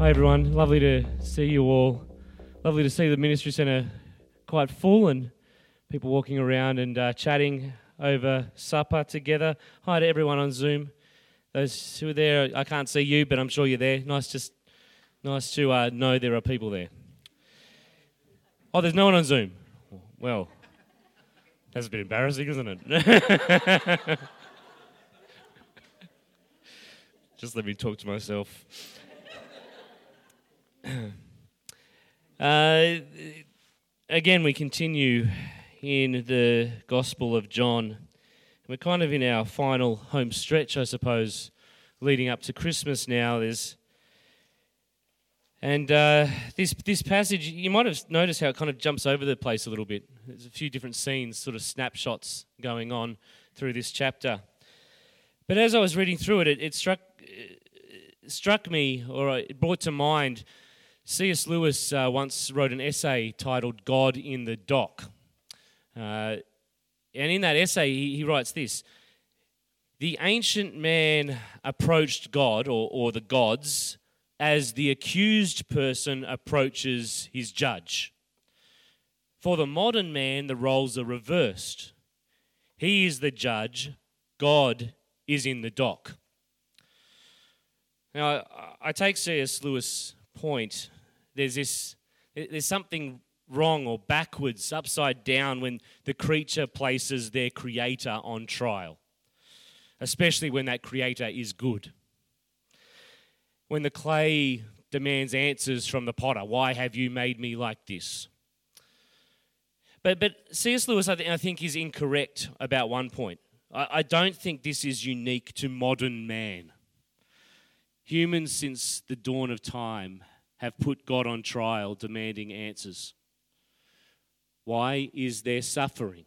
Hi, everyone. Lovely to see you all. Lovely to see the ministry centre quite full and people walking around and uh, chatting over supper together. Hi to everyone on Zoom. Those who are there, I can't see you, but I'm sure you're there. Nice, just nice to uh, know there are people there. Oh, there's no one on Zoom. Well, that's a bit embarrassing, isn't it? just let me talk to myself. Uh, again, we continue in the Gospel of John. We're kind of in our final home stretch, I suppose, leading up to Christmas now. There's and uh, this this passage, you might have noticed how it kind of jumps over the place a little bit. There's a few different scenes, sort of snapshots going on through this chapter. But as I was reading through it, it, it struck it struck me, or it brought to mind C.S. Lewis uh, once wrote an essay titled God in the Dock. Uh, and in that essay, he, he, writes this The ancient man approached God, or, or the gods, as the accused person approaches his judge. For the modern man, the roles are reversed. He is the judge, God is in the dock. Now, I take C.S. Lewis' point there's this there's something wrong or backwards, upside down when the creature places their creator on trial, especially when that creator is good. When the clay demands answers from the potter, why have you made me like this? But, but C.S. Lewis, I, th- I think, is incorrect about one point. I, I don't think this is unique to modern man. Humans, since the dawn of time, have put God on trial, demanding answers. Why is there suffering?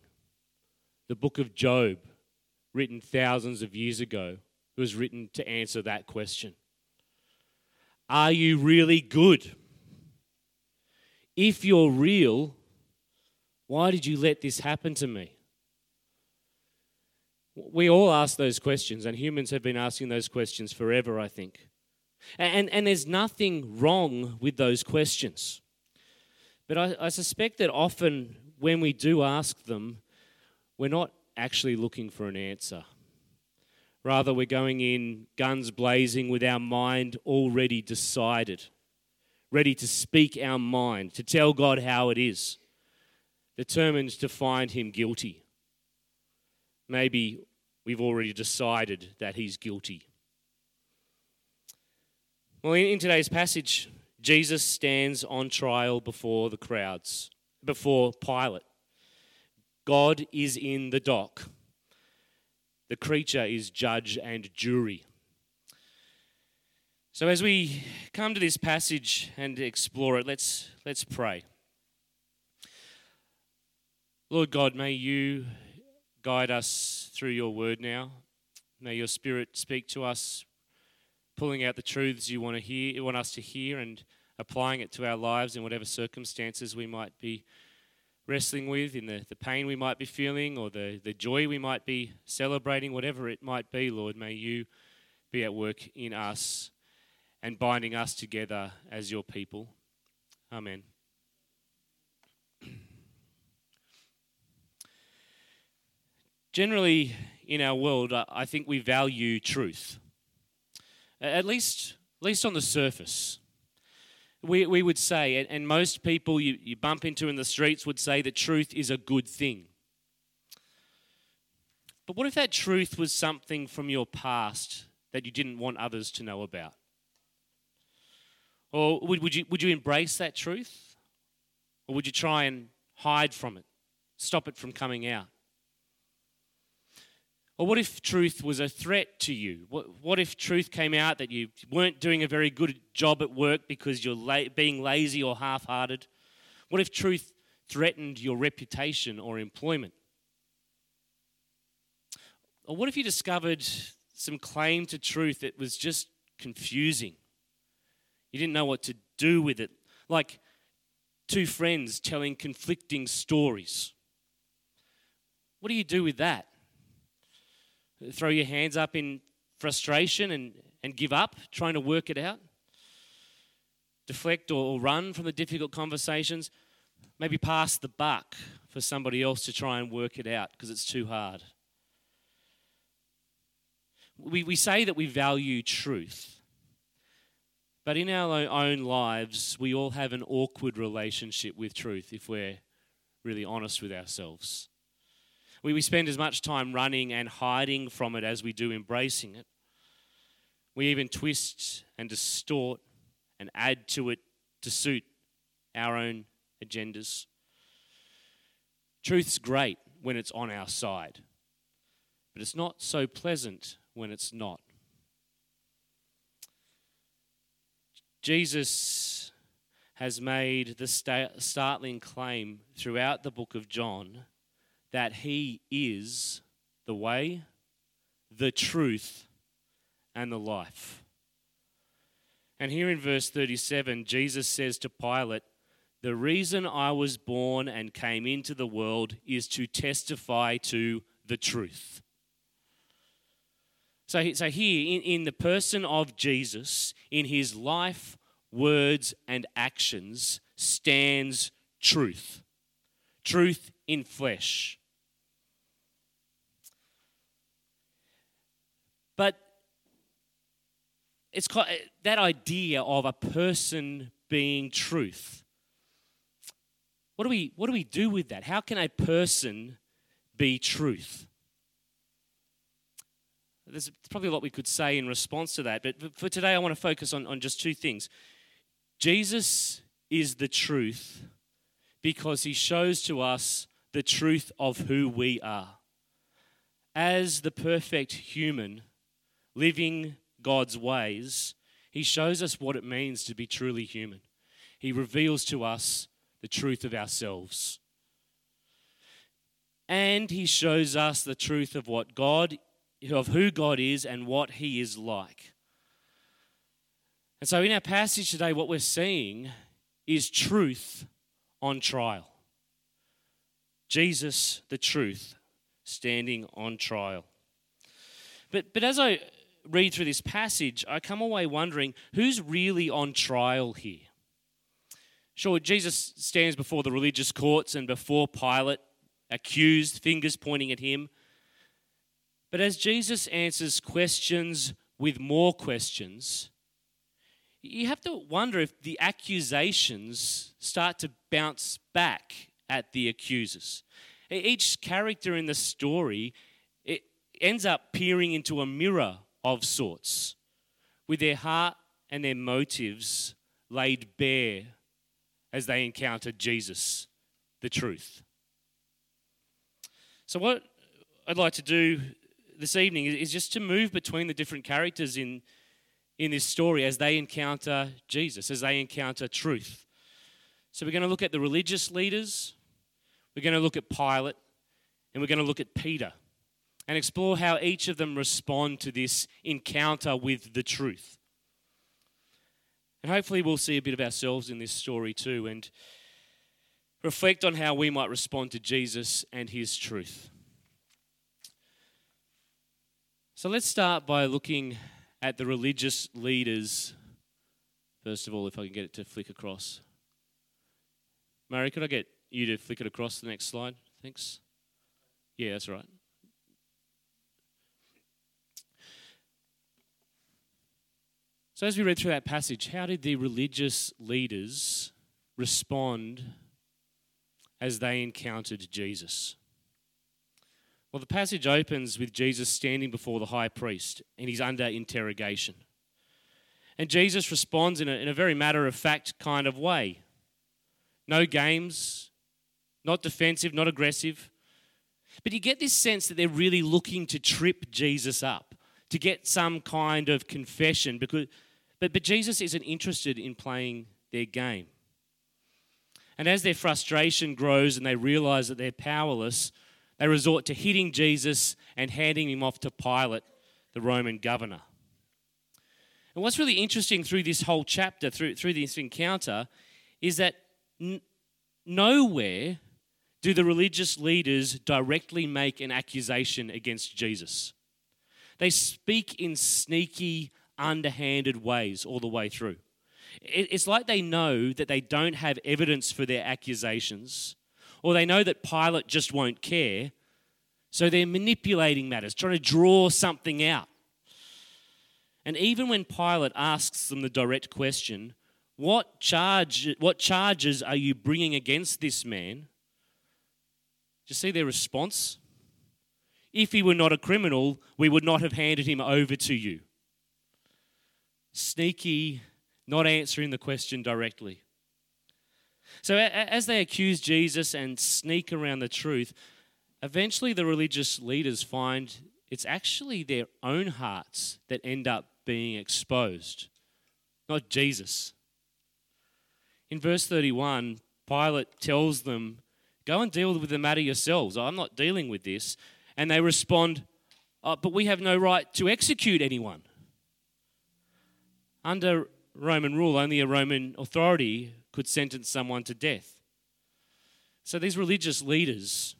The book of Job, written thousands of years ago, was written to answer that question. Are you really good? If you're real, why did you let this happen to me? We all ask those questions, and humans have been asking those questions forever, I think. And, and there's nothing wrong with those questions. But I, I suspect that often when we do ask them, we're not actually looking for an answer. Rather, we're going in guns blazing with our mind already decided, ready to speak our mind, to tell God how it is, determined to find Him guilty. Maybe we've already decided that He's guilty. Well, in, today's passage, Jesus stands on trial before the crowds, before Pilate. God is in the dock. The creature is judge and jury. So as we come to this passage and explore it, let's let's pray. Lord God, may you guide us through your word now. May your spirit speak to us pulling out the truths you want to hear, you want us to hear, and applying it to our lives in whatever circumstances we might be wrestling with, in the, the pain we might be feeling, or the, the joy we might be celebrating, whatever it might be, Lord, may you be at work in us and binding us together as your people. Amen. Generally, in our world, I think we value truth at least, at least on the surface. We, we would say, and, and most people you, you bump into in the streets would say that truth is a good thing. But what if that truth was something from your past that you didn't want others to know about? Or would, would, you, would you embrace that truth? Or would you try and hide from it, stop it from coming out? Or what if truth was a threat to you? What, what if truth came out that you weren't doing a very good job at work because you're la- being lazy or half hearted? What if truth threatened your reputation or employment? Or what if you discovered some claim to truth that was just confusing? You didn't know what to do with it. Like two friends telling conflicting stories. What do you do with that? Throw your hands up in frustration and, and give up trying to work it out? Deflect or run from the difficult conversations? Maybe pass the buck for somebody else to try and work it out because it's too hard. We, we say that we value truth, but in our own lives, we all have an awkward relationship with truth if we're really honest with ourselves. We, we spend as much time running and hiding from it as we do embracing it. We even twist and distort and add to it to suit our own agendas. Truth's great when it's on our side, but it's not so pleasant when it's not. Jesus has made the startling claim throughout the book of John that he is the way, the truth, and the life. And here in verse 37, Jesus says to Pilate, The reason I was born and came into the world is to testify to the truth. So, so here, in, in the person of Jesus, in his life, words, and actions, stands truth. Truth in flesh. But it's that idea of a person being truth. What do we what do we do with that? How can a person be truth? There's probably a lot we could say in response to that, but for today I want to focus on, on just two things. Jesus is the truth because he shows to us the truth of who we are. As the perfect human, living God's ways, he shows us what it means to be truly human. He reveals to us the truth of ourselves. And he shows us the truth of what God of who God is and what He is like. And so, in our passage today, what we're seeing is truth on trial. Jesus, the truth, standing on trial. But, but as I read through this passage, I come away wondering who's really on trial here? Sure, Jesus stands before the religious courts and before Pilate, accused, fingers pointing at him. But as Jesus answers questions with more questions, you have to wonder if the accusations start to bounce back at the accusers. Each character in the story it ends up peering into a mirror of sorts, with their heart and their motives laid bare as they encounter Jesus, the truth. So, what I'd like to do this evening is just to move between the different characters in, in this story as they encounter Jesus, as they encounter truth. So we're going to look at the religious leaders, we're going to look at Pilate, and we're going to look at Peter and explore how each of them respond to this encounter with the truth. And hopefully, we'll see a bit of ourselves in this story too and reflect on how we might respond to Jesus and his truth. So let's start by looking at the religious leaders. First of all, if I can get it to flick across. Mary, could I get you to flick it across the next slide? Thanks. Yeah, that's right. So, as we read through that passage, how did the religious leaders respond as they encountered Jesus? Well, the passage opens with Jesus standing before the high priest and he's under interrogation. And Jesus responds in a, in a very matter of fact kind of way. No games, not defensive, not aggressive. But you get this sense that they're really looking to trip Jesus up, to get some kind of confession. Because, but, but Jesus isn't interested in playing their game. And as their frustration grows and they realize that they're powerless, they resort to hitting Jesus and handing him off to Pilate, the Roman governor. And what's really interesting through this whole chapter, through, through this encounter, is that n- nowhere do the religious leaders directly make an accusation against Jesus. They speak in sneaky, underhanded ways all the way through. It's like they know that they don't have evidence for their accusations, or they know that Pilate just won't care, so they're manipulating matters, trying to draw something out. And even when Pilate asks them the direct question, what, charge, what charges are you bringing against this man? you see their response? If he were not a criminal, we would not have handed him over to you. Sneaky, not answering the question directly. So, as they accuse Jesus and sneak around the truth, eventually the religious leaders find it's actually their own hearts that end up being exposed, not Jesus. In verse 31, Pilate tells them Go and deal with the matter yourselves. I'm not dealing with this. And they respond, oh, But we have no right to execute anyone. Under Roman rule, only a Roman authority could sentence someone to death. So these religious leaders,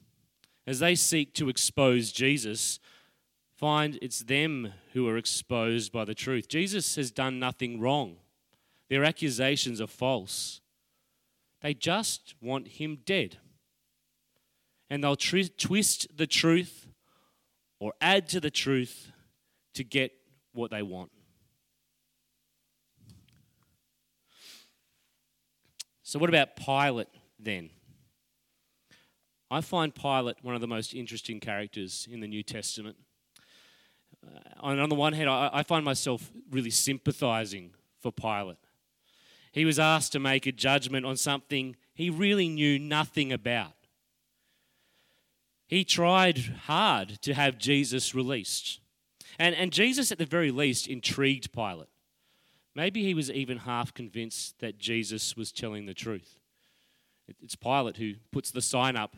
as they seek to expose Jesus, find it's them who are exposed by the truth. Jesus has done nothing wrong. Their accusations are false. They just want him dead and they'll tr- twist the truth or add to the truth to get what they want. So, what about Pilate then? I find Pilate one of the most interesting characters in the New Testament. Uh, on the one hand, I, I find myself really sympathizing for Pilate. He was asked to make a judgment on something he really knew nothing about. He tried hard to have Jesus released. And, and Jesus, at the very least, intrigued Pilate. Maybe he was even half convinced that Jesus was telling the truth. It's Pilate who puts the sign up,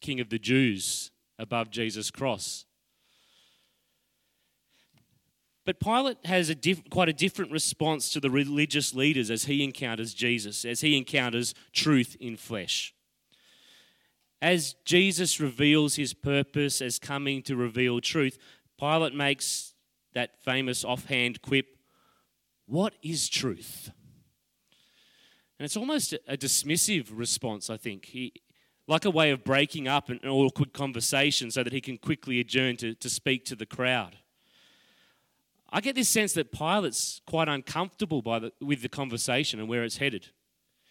King of the Jews, above Jesus' cross. But Pilate has a diff- quite a different response to the religious leaders as he encounters Jesus, as he encounters truth in flesh. As Jesus reveals his purpose as coming to reveal truth, Pilate makes that famous offhand quip What is truth? And it's almost a dismissive response, I think. He, like a way of breaking up an awkward conversation so that he can quickly adjourn to, to speak to the crowd. I get this sense that Pilate's quite uncomfortable by the, with the conversation and where it's headed.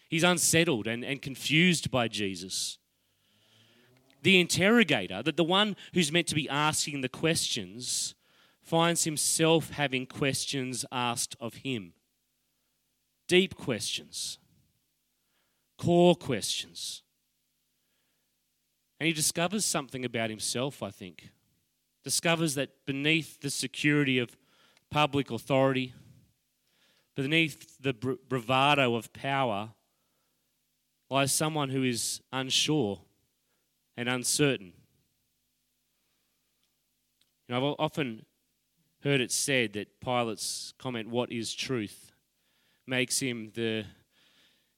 He's unsettled and, and confused by Jesus the interrogator, that the one who's meant to be asking the questions, finds himself having questions asked of him. Deep questions, core questions. And he discovers something about himself, I think. Discovers that beneath the security of public authority, beneath the bravado of power, lies someone who is unsure and uncertain. You know, I've often heard it said that Pilate's comment, What is truth? makes him the,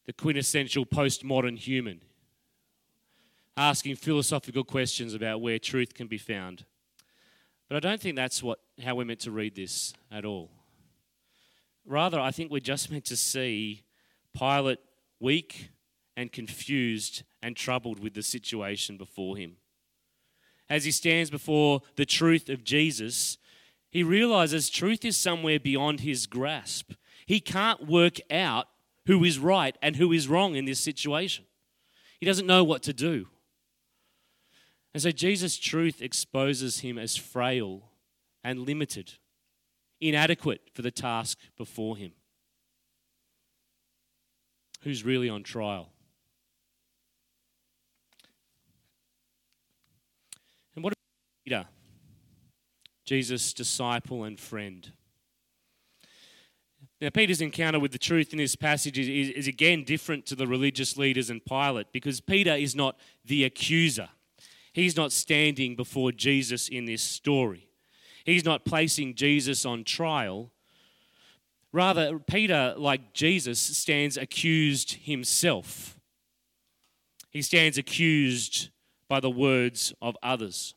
the quintessential postmodern human, asking philosophical questions about where truth can be found. But I don't think that's what, how we're meant to read this at all. Rather, I think we're just meant to see Pilate weak and confused and troubled with the situation before him. As he stands before the truth of Jesus, he realizes truth is somewhere beyond his grasp. He can't work out who is right and who is wrong in this situation. He doesn't know what to do. And so Jesus' truth exposes him as frail and limited, inadequate for the task before him. Who's really on trial? Jesus' disciple and friend. Now, Peter's encounter with the truth in this passage is, is, is, again different to the religious leaders and Pilate because Peter is not the accuser. He's not standing before Jesus in this story. He's not placing Jesus on trial. Rather, Peter, like Jesus, stands accused himself. He stands accused by the words of others.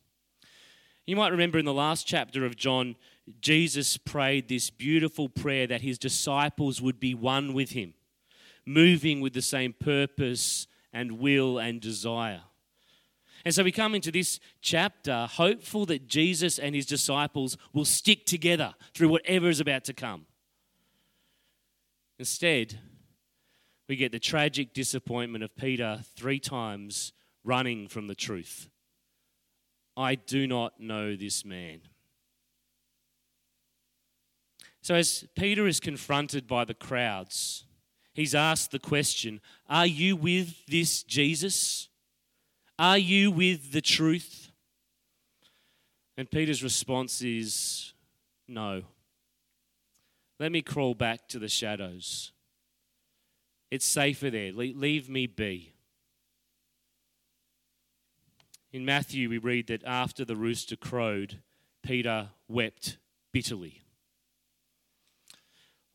You might remember in the last chapter of John, Jesus prayed this beautiful prayer that his disciples would be one with him, moving with the same purpose and will and desire. And so we come into this chapter hopeful that Jesus and his disciples will stick together through whatever is about to come. Instead, we get the tragic disappointment of Peter three times running from the truth. I do not know this man. So, as Peter is confronted by the crowds, he's asked the question Are you with this Jesus? Are you with the truth? And Peter's response is No. Let me crawl back to the shadows. It's safer there. Leave me be. In Matthew, we read that after the rooster crowed, Peter wept bitterly.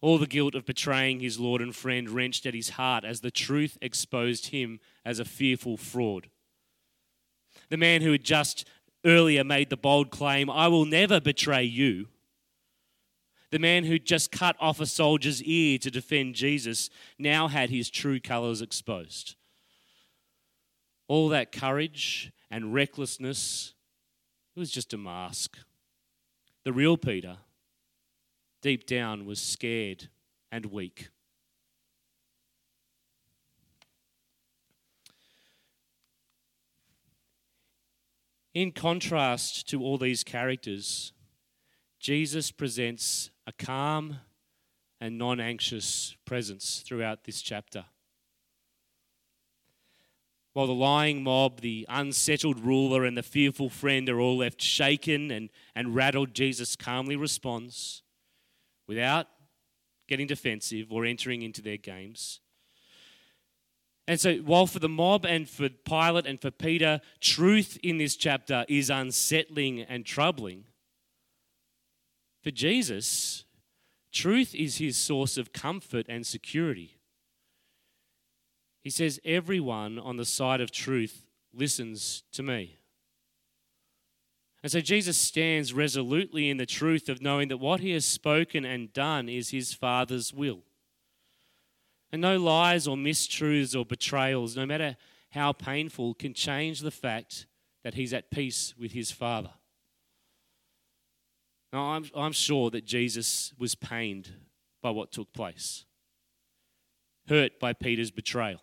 All the guilt of betraying his Lord and friend wrenched at his heart as the truth exposed him as a fearful fraud. The man who had just earlier made the bold claim, I will never betray you. The man who just cut off a soldier's ear to defend Jesus now had his true colors exposed. All that courage and recklessness, it was just a mask. The real Peter deep down was scared and weak. In contrast to all these characters, Jesus presents a calm and non anxious presence throughout this chapter. While the lying mob, the unsettled ruler, and the fearful friend are all left shaken and, and rattled, Jesus calmly responds without getting defensive or entering into their games. And so, while for the mob and for Pilate and for Peter, truth in this chapter is unsettling and troubling, for Jesus, truth is his source of comfort and security. He says, Everyone on the side of truth listens to me. And so Jesus stands resolutely in the truth of knowing that what he has spoken and done is his Father's will. And no lies or mistruths or betrayals, no matter how painful, can change the fact that he's at peace with his Father. Now, I'm, I'm sure that Jesus was pained by what took place, hurt by Peter's betrayal,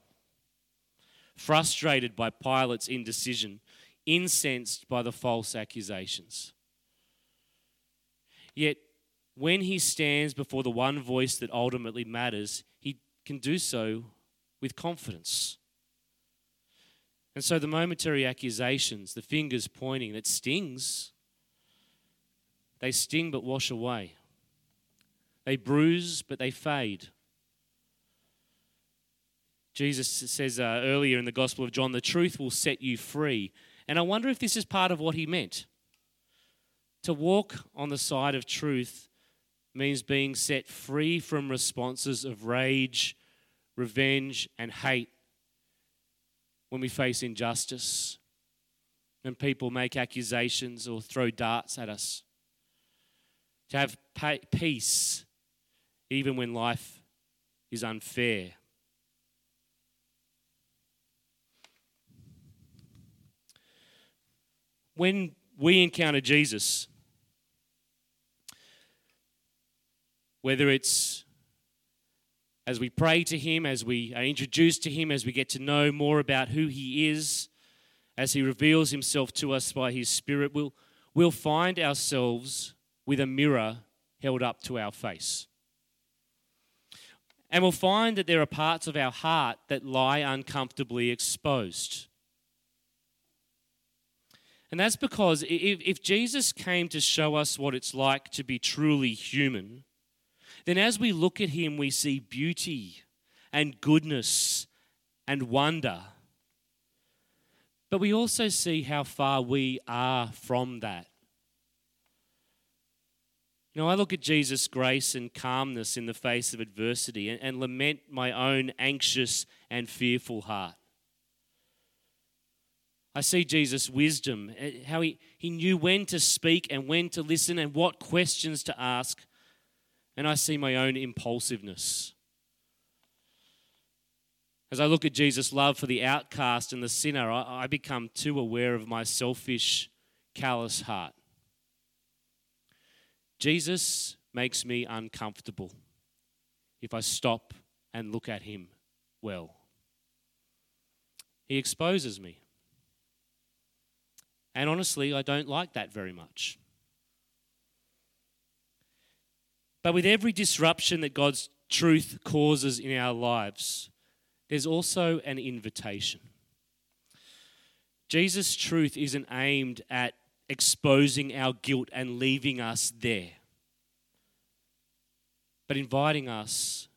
frustrated by Pilate's indecision incensed by the false accusations. Yet, when he stands before the one voice that ultimately matters, he can do so with confidence. And so the momentary accusations, the fingers pointing, that stings, they sting but wash away. They bruise but they fade. Jesus says uh, earlier in the Gospel of John, the truth will set you free. And I wonder if this is part of what he meant. To walk on the side of truth means being set free from responses of rage, revenge, and hate when we face injustice, when people make accusations or throw darts at us. To have peace even when life is unfair. When we encounter Jesus, whether it's as we pray to Him, as we are introduced to Him, as we get to know more about who He is, as He reveals Himself to us by His Spirit, we'll, we'll find ourselves with a mirror held up to our face. And we'll find that there are parts of our heart that lie uncomfortably exposed. And that's because if, if Jesus came to show us what it's like to be truly human, then as we look at him, we see beauty and goodness and wonder. But we also see how far we are from that. You know, I look at Jesus' grace and calmness in the face of adversity and, and lament my own anxious and fearful heart. I see Jesus' wisdom, eh, how he, he knew when to speak and when to listen and what questions to ask. And I see my own impulsiveness. As I look at Jesus' love for the outcast and the sinner, I, I become too aware of my selfish, callous heart. Jesus makes me uncomfortable if I stop and look at him well. He exposes me. And honestly, I don't like that very much. But with every disruption that God's truth causes in our lives, there's also an invitation. Jesus' truth isn't aimed at exposing our guilt and leaving us there, but inviting us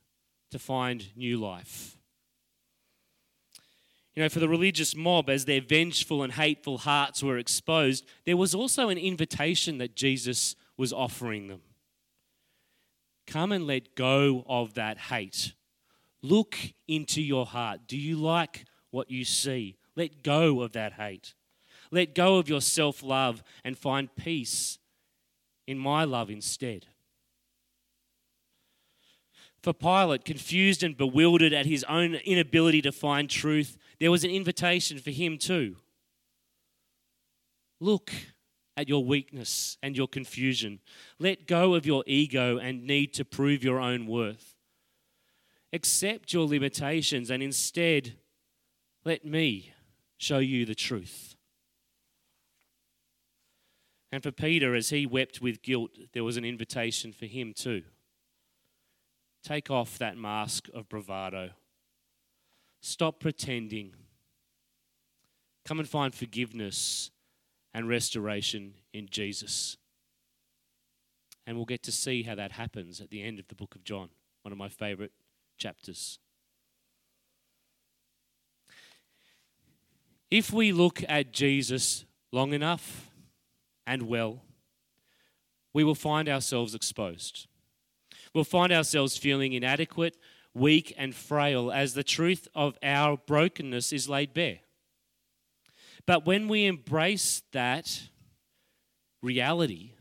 to find new life. You know, for the religious mob, as their vengeful and hateful hearts were exposed, there was also an invitation that Jesus was offering them. Come and let go of that hate. Look into your heart. Do you like what you see? Let go of that hate. Let go of your self love and find peace in my love instead. For Pilate, confused and bewildered at his own inability to find truth, there was an invitation for him too. Look at your weakness and your confusion. Let go of your ego and need to prove your own worth. Accept your limitations and instead let me show you the truth. And for Peter, as he wept with guilt, there was an invitation for him too. Take off that mask of bravado. Stop pretending. Come and find forgiveness and restoration in Jesus. And we'll get to see how that happens at the end of the book of John, one of my favorite chapters. If we look at Jesus long enough and well, we will find ourselves exposed. We'll find ourselves feeling inadequate, weak, and frail as the truth of our brokenness is laid bare. But when we embrace that reality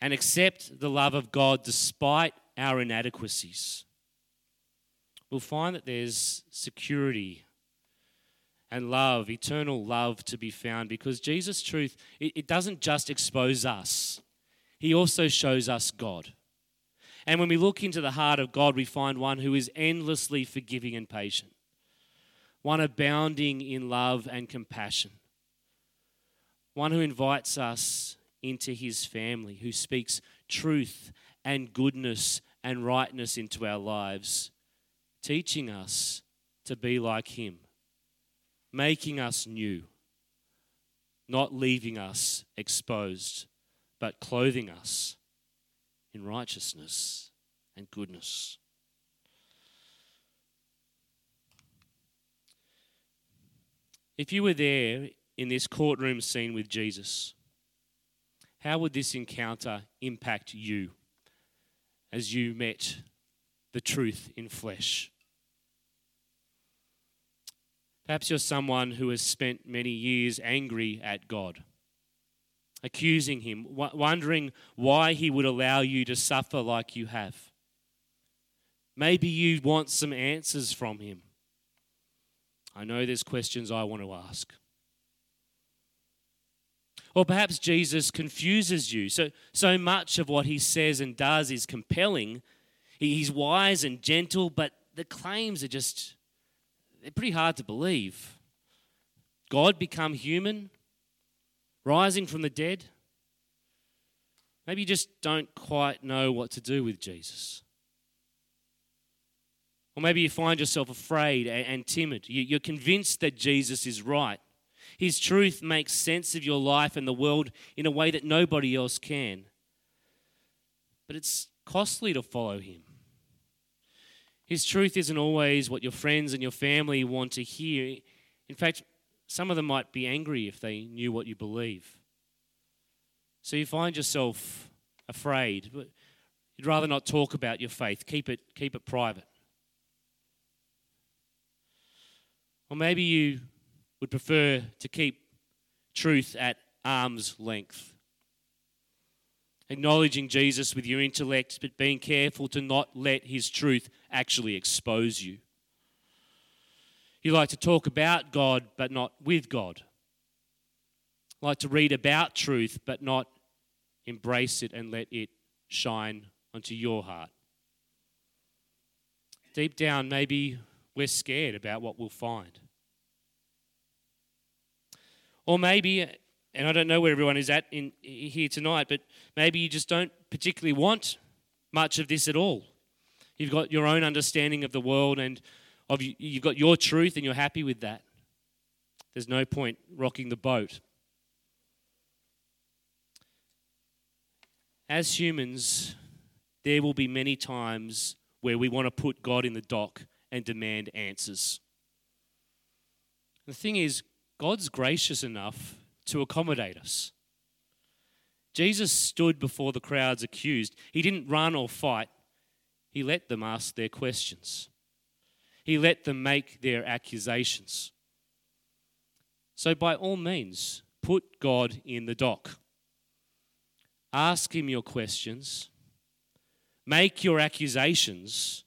and accept the love of God despite our inadequacies, we'll find that there's security and love, eternal love to be found because Jesus' truth, it, doesn't just expose us, He also shows us God. And when we look into the heart of God, we find one who is endlessly forgiving and patient one abounding in love and compassion, one who invites us into his family, who speaks truth and goodness and rightness into our lives, teaching us to be like him, making us new, not leaving us exposed, but clothing us in righteousness and goodness. If you were there in this courtroom scene with Jesus, how would this encounter impact you as you met the truth in flesh? Perhaps you're someone who has spent many years angry at God, accusing Him, wondering why He would allow you to suffer like you have. Maybe you want some answers from Him. I know there's questions I want to ask. Or perhaps Jesus confuses you. So, so much of what he says and does is compelling. He's wise and gentle, but the claims are just, they're pretty hard to believe. God become human, rising from the dead. Maybe you just don't quite know what to do with Jesus. Or maybe you find yourself afraid and timid. You're convinced that Jesus is right. His truth makes sense of your life and the world in a way that nobody else can. But it's costly to follow Him. His truth isn't always what your friends and your family want to hear. In fact, some of them might be angry if they knew what you believe. So you find yourself afraid. You'd rather not talk about your faith. Keep it, keep it private. Or maybe you would prefer to keep truth at arm's length. Acknowledging Jesus with your intellect, but being careful to not let his truth actually expose you. You like to talk about God, but not with God. Like to read about truth, but not embrace it and let it shine onto your heart. Deep down, maybe we're scared about what we'll find. Or maybe, and I don't know where everyone is at in, here tonight, but maybe you just don't particularly want much of this at all. You've got your own understanding of the world and of you, you've got your truth and you're happy with that. There's no point rocking the boat. As humans, there will be many times where we want to put God in the dock and demand answers. The thing is, God's gracious enough to accommodate us. Jesus stood before the crowds accused. He didn't run or fight, he let them ask their questions, he let them make their accusations. So, by all means, put God in the dock. Ask him your questions, make your accusations,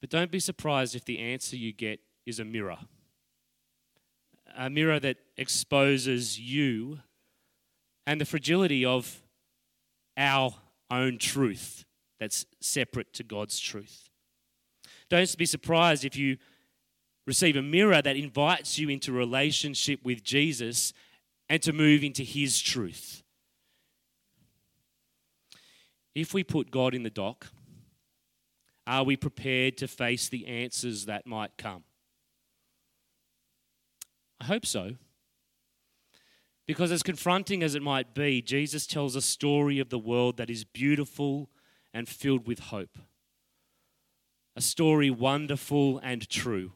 but don't be surprised if the answer you get is a mirror. A mirror that exposes you and the fragility of our own truth that's separate to God's truth. Don't be surprised if you receive a mirror that invites you into relationship with Jesus and to move into His truth. If we put God in the dock, are we prepared to face the answers that might come? I hope so. Because, as confronting as it might be, Jesus tells a story of the world that is beautiful and filled with hope. A story wonderful and true.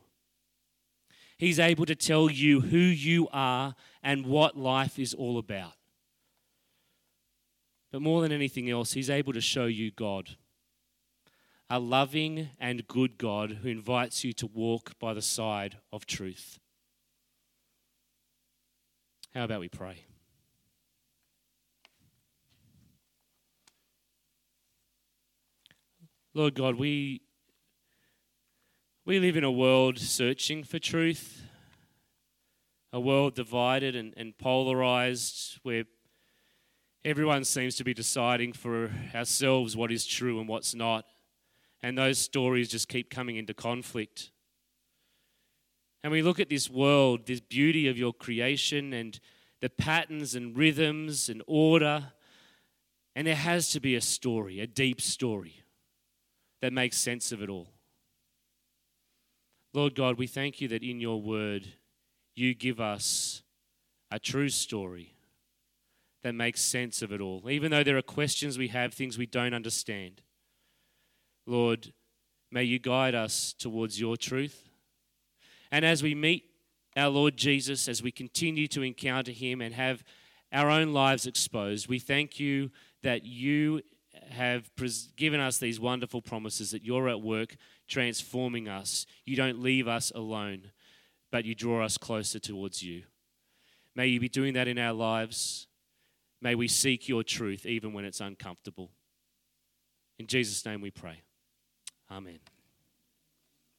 He's able to tell you who you are and what life is all about. But more than anything else, He's able to show you God. A loving and good God who invites you to walk by the side of truth. How about we pray? Lord God, we, we live in a world searching for truth, a world divided and, and polarized where everyone seems to be deciding for ourselves what is true and what's not. And those stories just keep coming into conflict. And we look at this world, this beauty of your creation and the patterns and rhythms and order, and there has to be a story, a deep story that makes sense of it all. Lord God, we thank you that in your word you give us a true story that makes sense of it all. Even though there are questions we have, things we don't understand. Lord, may you guide us towards your truth. And as we meet our Lord Jesus, as we continue to encounter him and have our own lives exposed, we thank you that you have given us these wonderful promises that you're at work transforming us. You don't leave us alone, but you draw us closer towards you. May you be doing that in our lives. May we seek your truth even when it's uncomfortable. In Jesus' name we pray. Amen.